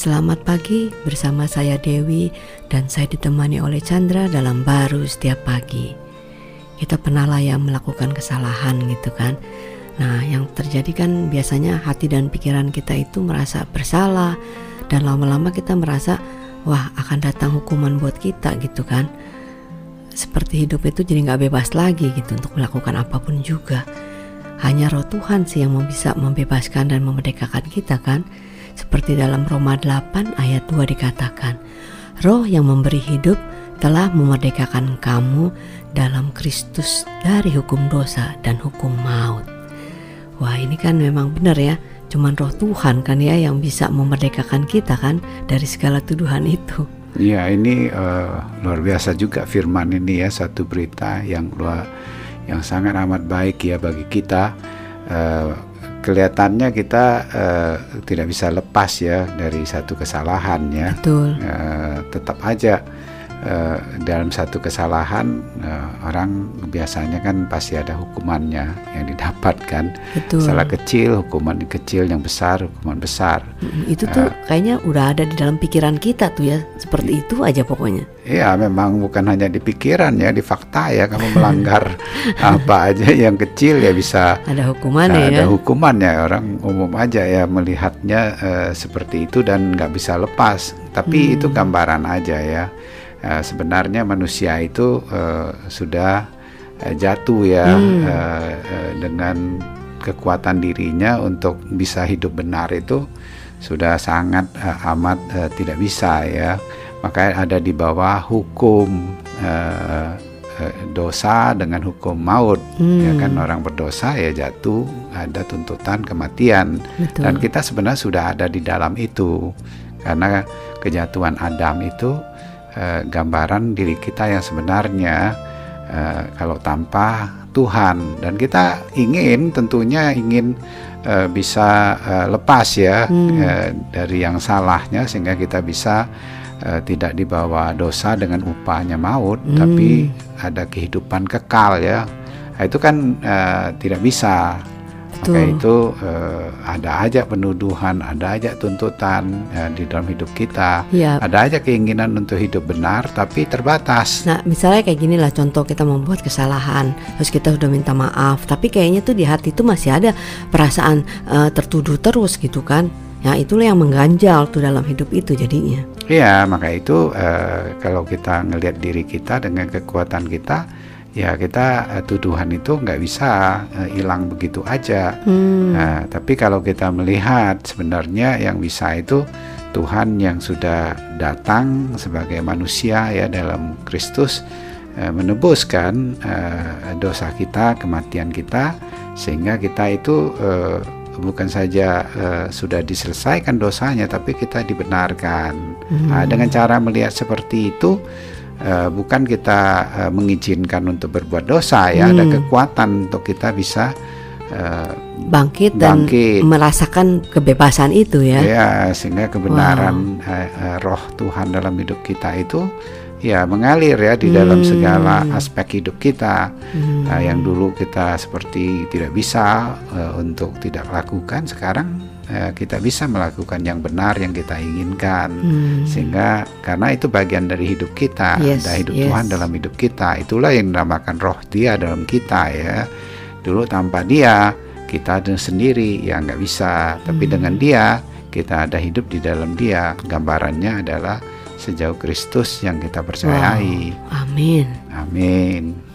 Selamat pagi bersama saya Dewi dan saya ditemani oleh Chandra dalam baru setiap pagi. Kita pernah lah ya melakukan kesalahan gitu kan. Nah yang terjadi kan biasanya hati dan pikiran kita itu merasa bersalah dan lama-lama kita merasa wah akan datang hukuman buat kita gitu kan. Seperti hidup itu jadi nggak bebas lagi gitu untuk melakukan apa pun juga. Hanya roh Tuhan sih yang bisa membebaskan dan memerdekakan kita kan seperti dalam Roma 8 ayat 2 dikatakan, Roh yang memberi hidup telah memerdekakan kamu dalam Kristus dari hukum dosa dan hukum maut. Wah ini kan memang benar ya, cuman roh Tuhan kan ya yang bisa memerdekakan kita kan dari segala tuduhan itu. Iya ini uh, luar biasa juga firman ini ya satu berita yang luar yang sangat amat baik ya bagi kita. Uh, kelihatannya kita uh, tidak bisa lepas ya dari satu kesalahan ya. Betul. Uh, tetap aja uh, dalam satu kesalahan uh, orang biasanya kan pasti ada hukumannya yang didapatkan. Betul. Salah kecil, hukuman kecil, yang besar, hukuman besar. Itu tuh uh, kayaknya udah ada di dalam pikiran kita tuh ya, seperti itu aja pokoknya. Iya, memang bukan hanya di pikiran ya, di fakta ya. Kamu melanggar apa aja yang kecil ya bisa ada hukumannya nah, ya. Ada hukumannya. Orang umum aja ya melihatnya uh, seperti itu dan nggak bisa lepas. Tapi hmm. itu gambaran aja ya uh, sebenarnya manusia itu uh, sudah uh, jatuh ya hmm. uh, uh, dengan kekuatan dirinya untuk bisa hidup benar itu sudah sangat uh, amat uh, tidak bisa ya makanya ada di bawah hukum uh, dosa dengan hukum maut hmm. ya kan orang berdosa ya jatuh ada tuntutan kematian Betul. dan kita sebenarnya sudah ada di dalam itu karena kejatuhan Adam itu uh, gambaran diri kita yang sebenarnya uh, kalau tanpa Tuhan dan kita ingin tentunya ingin uh, bisa uh, lepas ya hmm. uh, dari yang salahnya sehingga kita bisa uh, tidak dibawa dosa dengan upahnya maut hmm. tapi ada kehidupan kekal ya nah, itu kan uh, tidak bisa Betul. Maka itu uh, ada aja penuduhan, ada aja tuntutan uh, di dalam hidup kita. Ya. Ada aja keinginan untuk hidup benar tapi terbatas. Nah, misalnya kayak gini lah contoh kita membuat kesalahan, terus kita sudah minta maaf, tapi kayaknya tuh di hati itu masih ada perasaan uh, tertuduh terus gitu kan. Ya itulah yang mengganjal tuh dalam hidup itu jadinya. Iya, maka itu uh, kalau kita ngelihat diri kita dengan kekuatan kita ya kita uh, tuduhan itu nggak bisa uh, hilang begitu aja. Hmm. Nah, tapi kalau kita melihat sebenarnya yang bisa itu Tuhan yang sudah datang sebagai manusia ya dalam Kristus uh, menebuskan uh, dosa kita, kematian kita sehingga kita itu uh, bukan saja uh, sudah diselesaikan dosanya tapi kita dibenarkan. Hmm. Nah, dengan cara melihat seperti itu uh, bukan kita uh, mengizinkan untuk berbuat dosa ya, hmm. ada kekuatan untuk kita bisa uh, bangkit, bangkit dan merasakan kebebasan itu ya. Ya, sehingga kebenaran wow. uh, uh, roh Tuhan dalam hidup kita itu ya mengalir ya di hmm. dalam segala aspek hidup kita hmm. uh, yang dulu kita seperti tidak bisa uh, untuk tidak lakukan sekarang Eh, kita bisa melakukan yang benar yang kita inginkan hmm. sehingga karena itu bagian dari hidup kita yes, ada hidup yes. Tuhan dalam hidup kita itulah yang dinamakan roh dia dalam kita ya dulu tanpa dia kita sendiri ya nggak bisa tapi hmm. dengan dia kita ada hidup di dalam dia gambarannya adalah sejauh Kristus yang kita percayai wow. amin amin